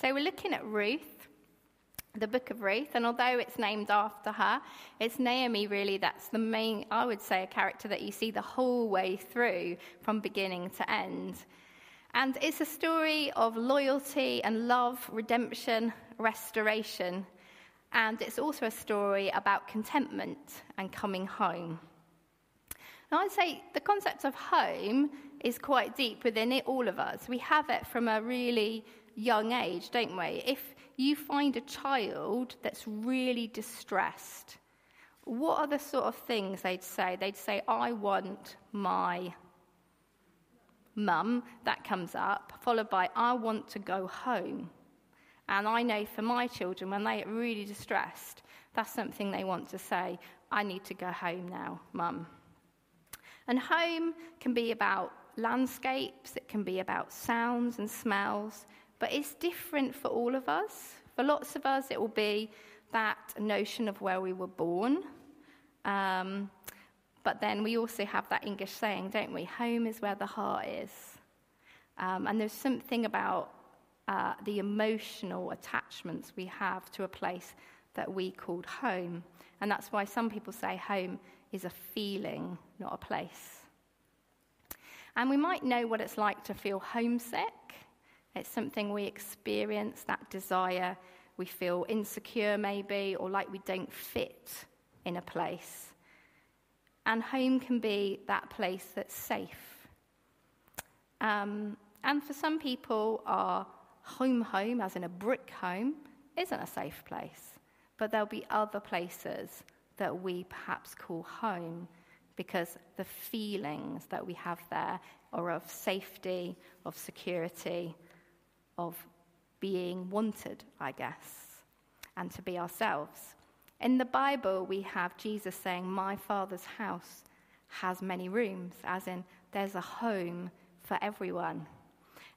So we're looking at Ruth, the book of Ruth, and although it's named after her, it's Naomi really that's the main, I would say, a character that you see the whole way through from beginning to end. And it's a story of loyalty and love, redemption, restoration. And it's also a story about contentment and coming home. Now, I'd say the concept of home is quite deep within it, all of us. We have it from a really young age, don't we? If you find a child that's really distressed, what are the sort of things they'd say? They'd say, I want my mum, that comes up, followed by, I want to go home. And I know for my children, when they are really distressed, that's something they want to say, I need to go home now, mum. And home can be about landscapes, it can be about sounds and smells, but it's different for all of us. For lots of us, it will be that notion of where we were born. Um, but then we also have that English saying, don't we? Home is where the heart is. Um, and there's something about uh, the emotional attachments we have to a place that we called home. And that's why some people say home is a feeling, not a place. And we might know what it's like to feel homesick. It's something we experience, that desire. We feel insecure, maybe, or like we don't fit in a place. And home can be that place that's safe. Um, and for some people, our home home, as in a brick home, isn't a safe place. But there'll be other places that we perhaps call home because the feelings that we have there are of safety, of security, of being wanted, I guess, and to be ourselves. In the Bible, we have Jesus saying, My Father's house has many rooms, as in, there's a home for everyone.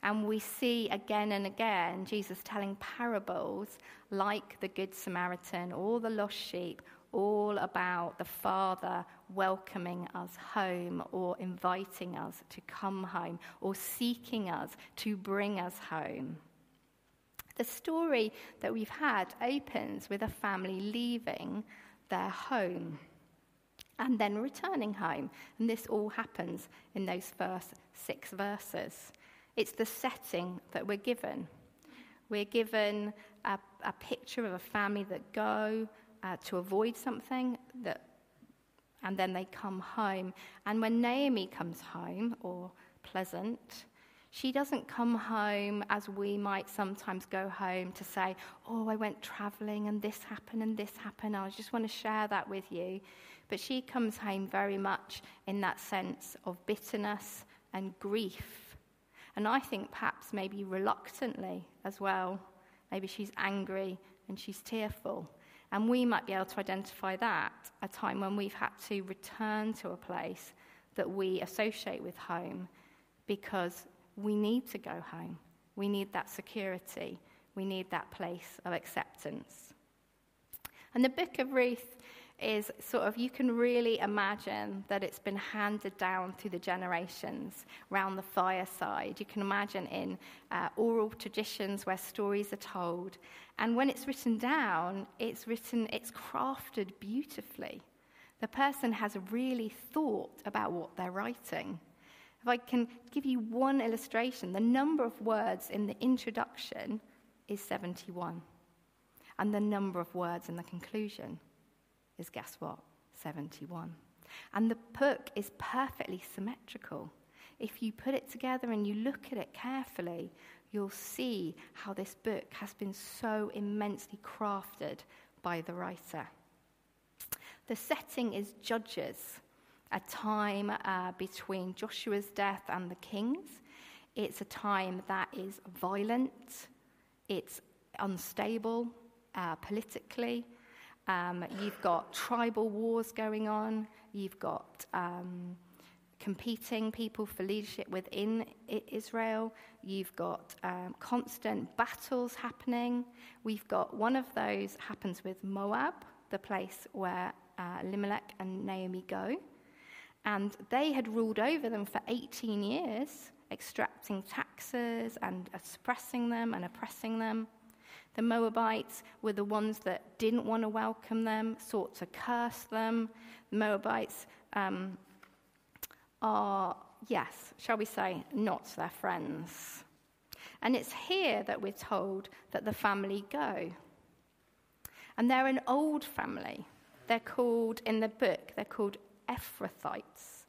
And we see again and again Jesus telling parables like the Good Samaritan or the lost sheep, all about the Father welcoming us home or inviting us to come home or seeking us to bring us home. The story that we've had opens with a family leaving their home and then returning home. And this all happens in those first six verses. It's the setting that we're given. We're given a, a picture of a family that go uh, to avoid something, that, and then they come home. And when Naomi comes home, or pleasant, she doesn't come home as we might sometimes go home to say, Oh, I went traveling and this happened and this happened. I just want to share that with you. But she comes home very much in that sense of bitterness and grief. And I think perhaps maybe reluctantly as well. Maybe she's angry and she's tearful. And we might be able to identify that, a time when we've had to return to a place that we associate with home because we need to go home. We need that security. We need that place of acceptance. And the book of Ruth is sort of, you can really imagine that it's been handed down through the generations round the fireside. You can imagine in uh, oral traditions where stories are told. And when it's written down, it's written, it's crafted beautifully. The person has really thought about what they're writing. If I can give you one illustration, the number of words in the introduction is 71. And the number of words in the conclusion is, guess what? 71. And the book is perfectly symmetrical. If you put it together and you look at it carefully, you'll see how this book has been so immensely crafted by the writer. The setting is Judges a time uh, between Joshua's death and the kings. It's a time that is violent, it's unstable uh, politically. Um, you've got tribal wars going on, you've got um, competing people for leadership within Israel, you've got um, constant battles happening. We've got one of those happens with Moab, the place where uh, and Naomi go and they had ruled over them for 18 years extracting taxes and suppressing them and oppressing them. The Moabites were the ones that didn't want to welcome them, sought to curse them. The Moabites um, are, yes, shall we say, not their friends. And it's here that we're told that the family go. And they're an old family. They're called, in the book, they're called Ephrathites.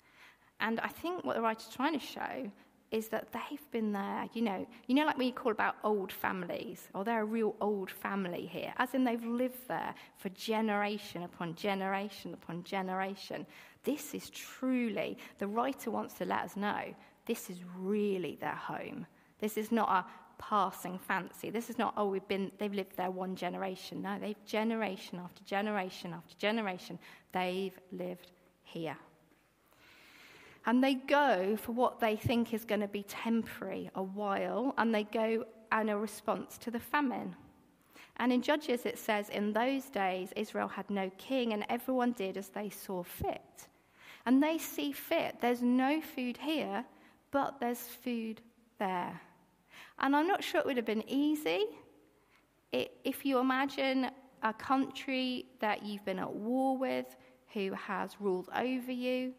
And I think what the writer's trying to show is that they've been there, you know, you know, like you call about old families, or oh, they're a real old family here, as in they've lived there for generation upon generation upon generation. This is truly, the writer wants to let us know, this is really their home. This is not a passing fancy. This is not, oh, we've been, they've lived there one generation. No, they've generation after generation after generation, they've lived here. And they go for what they think is going to be temporary, a while, and they go in a response to the famine. And in Judges, it says, In those days, Israel had no king, and everyone did as they saw fit. And they see fit. There's no food here, but there's food there. And I'm not sure it would have been easy. If you imagine a country that you've been at war with, who has ruled over you,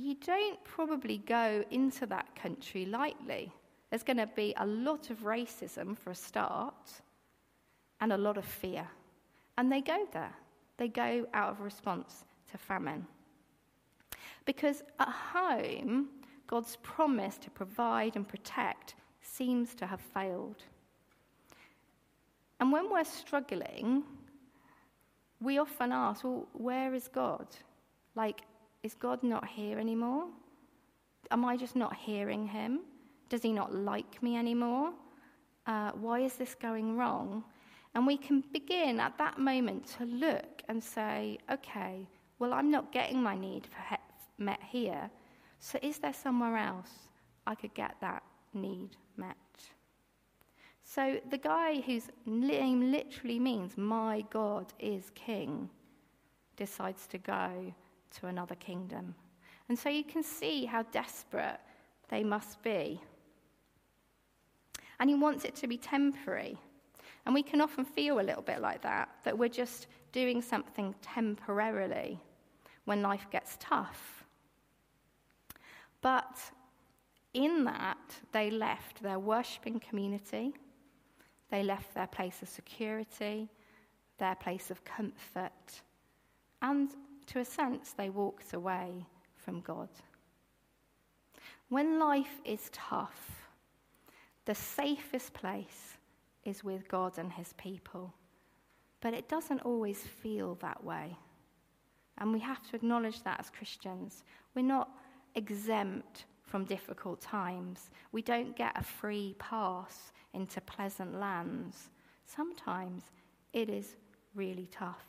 you don't probably go into that country lightly. There's going to be a lot of racism for a start and a lot of fear. And they go there. They go out of response to famine. Because at home, God's promise to provide and protect seems to have failed. And when we're struggling, we often ask, well, where is God? Like, is God not here anymore? Am I just not hearing him? Does he not like me anymore? Uh, why is this going wrong? And we can begin at that moment to look and say, okay, well, I'm not getting my need he- met here. So is there somewhere else I could get that need met? So the guy whose name literally means, my God is king, decides to go to another kingdom. And so you can see how desperate they must be. And he wants it to be temporary. And we can often feel a little bit like that, that we're just doing something temporarily when life gets tough. But in that, they left their worshipping community, they left their place of security, their place of comfort, and to a sense, they walked away from God. When life is tough, the safest place is with God and his people. But it doesn't always feel that way. And we have to acknowledge that as Christians. We're not exempt from difficult times. We don't get a free pass into pleasant lands. Sometimes it is really tough.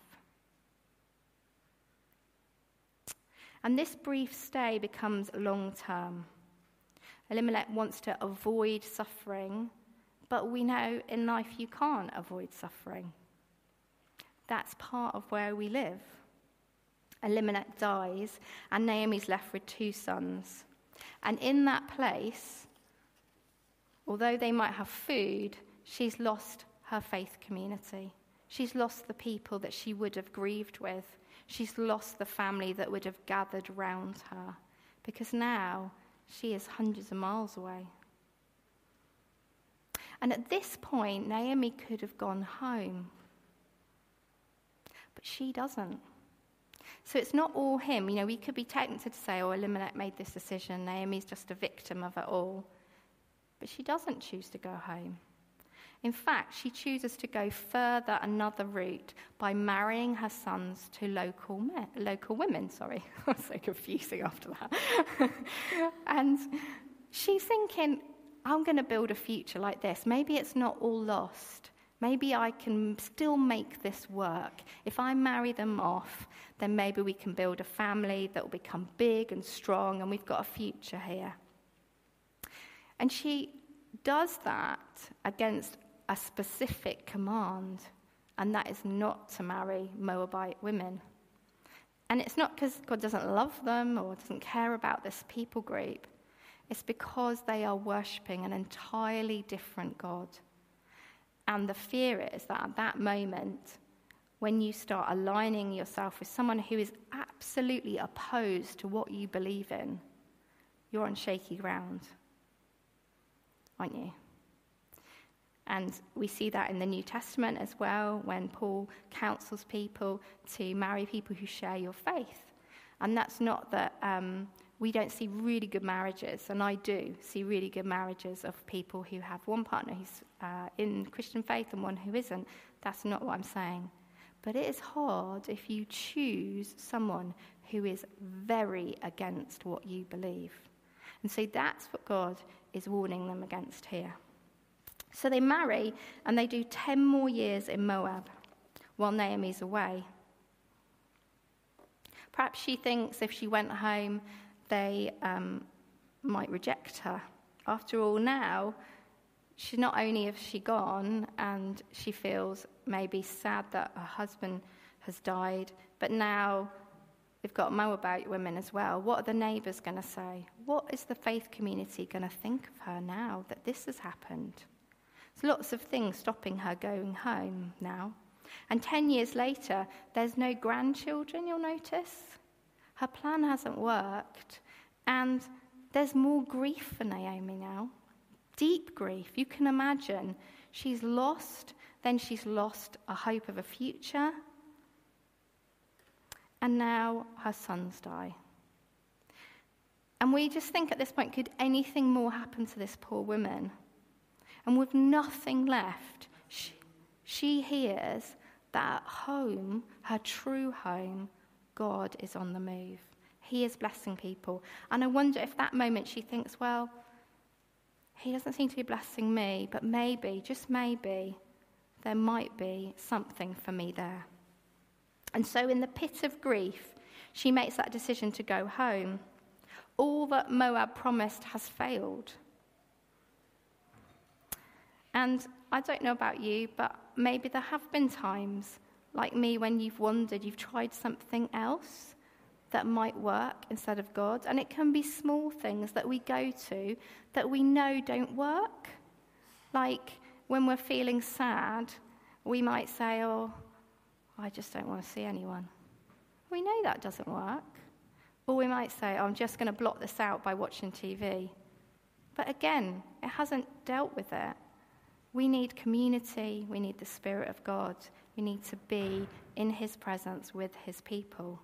And this brief stay becomes long term. Elimelech wants to avoid suffering, but we know in life you can't avoid suffering. That's part of where we live. Elimelech dies, and Naomi's left with two sons. And in that place, although they might have food, she's lost her faith community. She's lost the people that she would have grieved with. She's lost the family that would have gathered round her because now she is hundreds of miles away. And at this point, Naomi could have gone home. But she doesn't. So it's not all him. You know, we could be tempted to say, oh, Elimelech made this decision. Naomi's just a victim of it all. But she doesn't choose to go home. In fact, she chooses to go further another route by marrying her sons to local, men, local women. Sorry, so confusing after that. and she's thinking, I'm going to build a future like this. Maybe it's not all lost. Maybe I can still make this work. If I marry them off, then maybe we can build a family that will become big and strong, and we've got a future here. And she does that against a specific command, and that is not to marry Moabite women. And it's not because God doesn't love them or doesn't care about this people group. It's because they are worshipping an entirely different God. And the fear is that at that moment, when you start aligning yourself with someone who is absolutely opposed to what you believe in, you're on shaky ground, aren't you? And we see that in the New Testament as well, when Paul counsels people to marry people who share your faith. And that's not that um, we don't see really good marriages, and I do see really good marriages of people who have one partner who's uh, in Christian faith and one who isn't. That's not what I'm saying. But it is hard if you choose someone who is very against what you believe. And so that's what God is warning them against here. So they marry and they do 10 more years in Moab while Naomi's away. Perhaps she thinks if she went home, they um, might reject her. After all, now, she not only has she gone and she feels maybe sad that her husband has died, but now they've got Moabite women as well. What are the neighbours going to say? What is the faith community going to think of her now that this has happened? There's lots of things stopping her going home now. And 10 years later, there's no grandchildren, you'll notice. Her plan hasn't worked. And there's more grief for Naomi now. Deep grief. You can imagine. She's lost, then she's lost a hope of a future. And now her sons die. And we just think at this point, could anything more happen to this poor woman? And with nothing left, she, she hears that at home, her true home, God is on the move. He is blessing people. And I wonder if that moment she thinks, well, he doesn't seem to be blessing me, but maybe, just maybe, there might be something for me there. And so, in the pit of grief, she makes that decision to go home. All that Moab promised has failed. And I don't know about you, but maybe there have been times like me when you've wondered, you've tried something else that might work instead of God. And it can be small things that we go to that we know don't work. Like when we're feeling sad, we might say, Oh, I just don't want to see anyone. We know that doesn't work. Or we might say, oh, I'm just going to block this out by watching TV. But again, it hasn't dealt with it. We need community. We need the Spirit of God. We need to be in His presence with His people.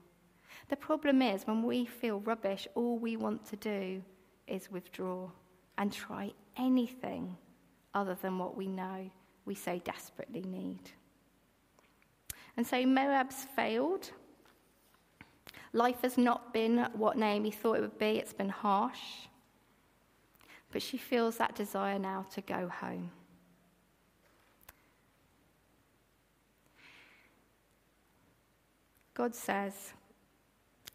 The problem is, when we feel rubbish, all we want to do is withdraw and try anything other than what we know we so desperately need. And so Moab's failed. Life has not been what Naomi thought it would be, it's been harsh. But she feels that desire now to go home. God says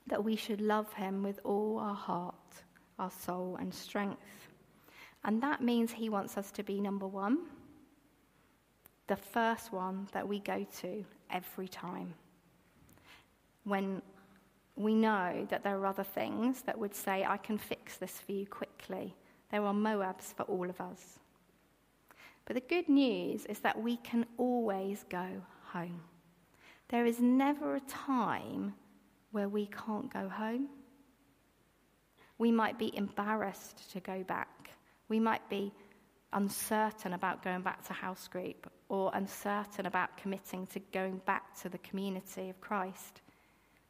that we should love him with all our heart, our soul, and strength. And that means he wants us to be number one, the first one that we go to every time. When we know that there are other things that would say, I can fix this for you quickly. There are Moabs for all of us. But the good news is that we can always go home. There is never a time where we can't go home. We might be embarrassed to go back. We might be uncertain about going back to house group or uncertain about committing to going back to the community of Christ.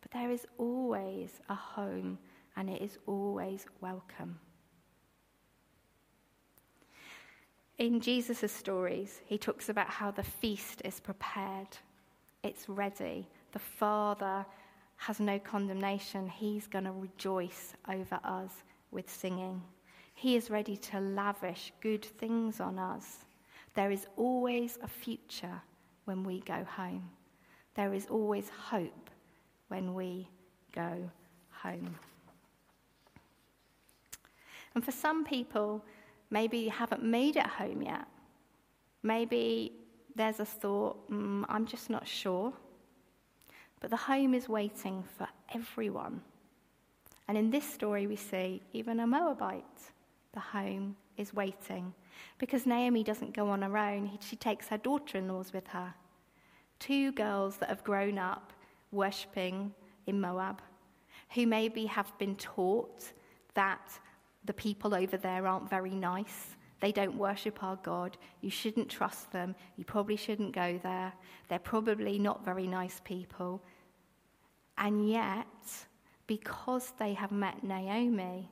But there is always a home and it is always welcome. In Jesus' stories, he talks about how the feast is prepared it's ready. The Father has no condemnation. He's going to rejoice over us with singing. He is ready to lavish good things on us. There is always a future when we go home. There is always hope when we go home. And for some people, maybe you haven't made it home yet. Maybe there's a thought, mm, I'm just not sure. But the home is waiting for everyone. And in this story, we see even a Moabite the home is waiting because Naomi doesn't go on her own. She takes her daughter in laws with her. Two girls that have grown up worshipping in Moab, who maybe have been taught that the people over there aren't very nice. They don't worship our God. You shouldn't trust them. You probably shouldn't go there. They're probably not very nice people. And yet, because they have met Naomi,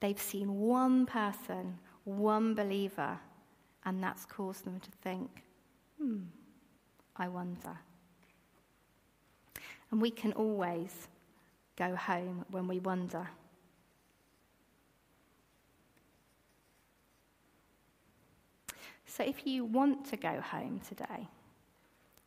they've seen one person, one believer, and that's caused them to think, hmm, I wonder. And we can always go home when we wonder. So if you want to go home today,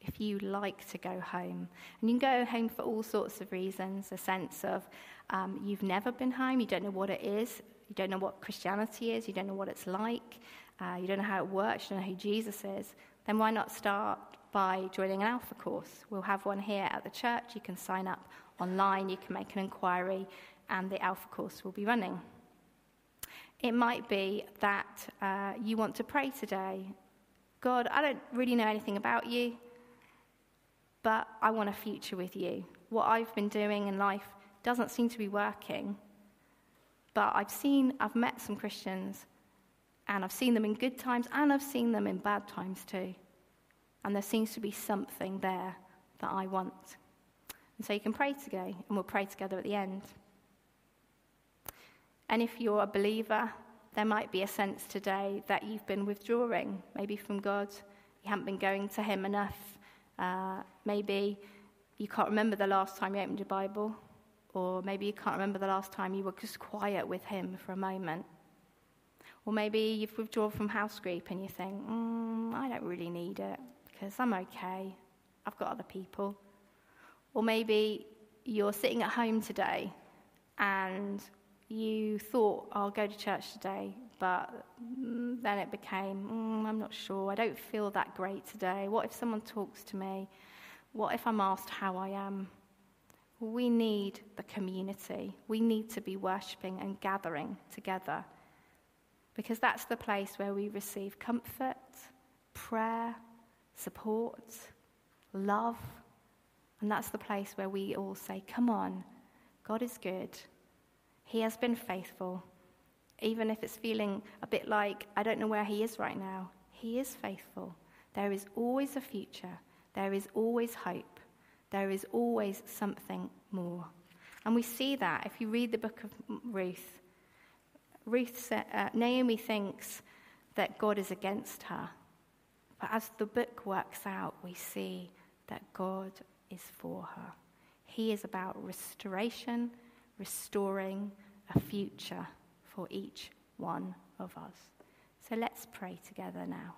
if you like to go home, and you can go home for all sorts of reasons a sense of um, you've never been home, you don't know what it is, you don't know what Christianity is, you don't know what it's like, uh, you don't know how it works, you don't know who Jesus is, then why not start by joining an Alpha course? We'll have one here at the church. You can sign up online, you can make an inquiry, and the Alpha course will be running. It might be that uh, you want to pray today. God, I don't really know anything about you, but I want a future with you. What I've been doing in life doesn't seem to be working, but I've seen, I've met some Christians, and I've seen them in good times, and I've seen them in bad times too. And there seems to be something there that I want. And so you can pray today, and we'll pray together at the end. And if you're a believer, there might be a sense today that you've been withdrawing, maybe from God. You haven't been going to Him enough. Uh, maybe you can't remember the last time you opened your Bible, or maybe you can't remember the last time you were just quiet with Him for a moment. Or maybe you've withdrawn from house group and you think, mm, I don't really need it because I'm okay. I've got other people. Or maybe you're sitting at home today and you thought, I'll go to church today, but then it became, mm, I'm not sure, I don't feel that great today. What if someone talks to me? What if I'm asked how I am? We need the community. We need to be worshipping and gathering together because that's the place where we receive comfort, prayer, support, love. And that's the place where we all say, Come on, God is good. He has been faithful. Even if it's feeling a bit like, I don't know where He is right now, He is faithful. There is always a future, there is always hope, there is always something more. And we see that if you read the book of Ruth. Ruth, uh, Naomi thinks that God is against her. But as the book works out, we see that God is for her. He is about restoration restoring a future for each one of us. So let's pray together now.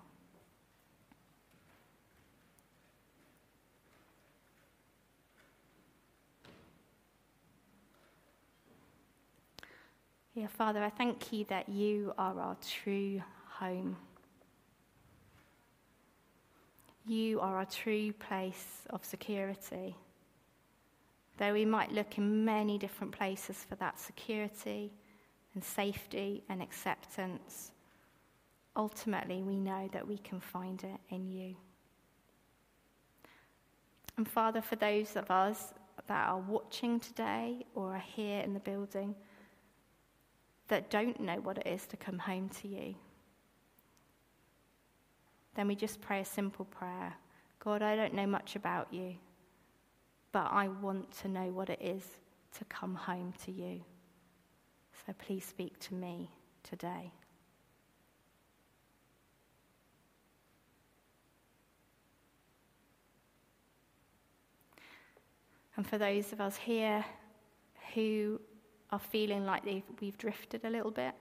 Yeah, Father, I thank you that you are our true home. You are our true place of security. Though we might look in many different places for that security and safety and acceptance, ultimately we know that we can find it in you. And Father, for those of us that are watching today or are here in the building that don't know what it is to come home to you, then we just pray a simple prayer God, I don't know much about you but I want to know what it is to come home to you. So please speak to me today. And for those of us here who are feeling like we've drifted a little bit,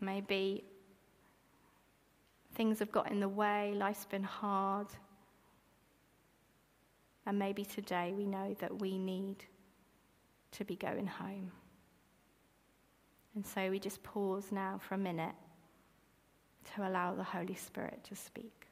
maybe things have got in the way, life's been hard, and maybe today we know that we need to be going home. And so we just pause now for a minute to allow the Holy Spirit to speak.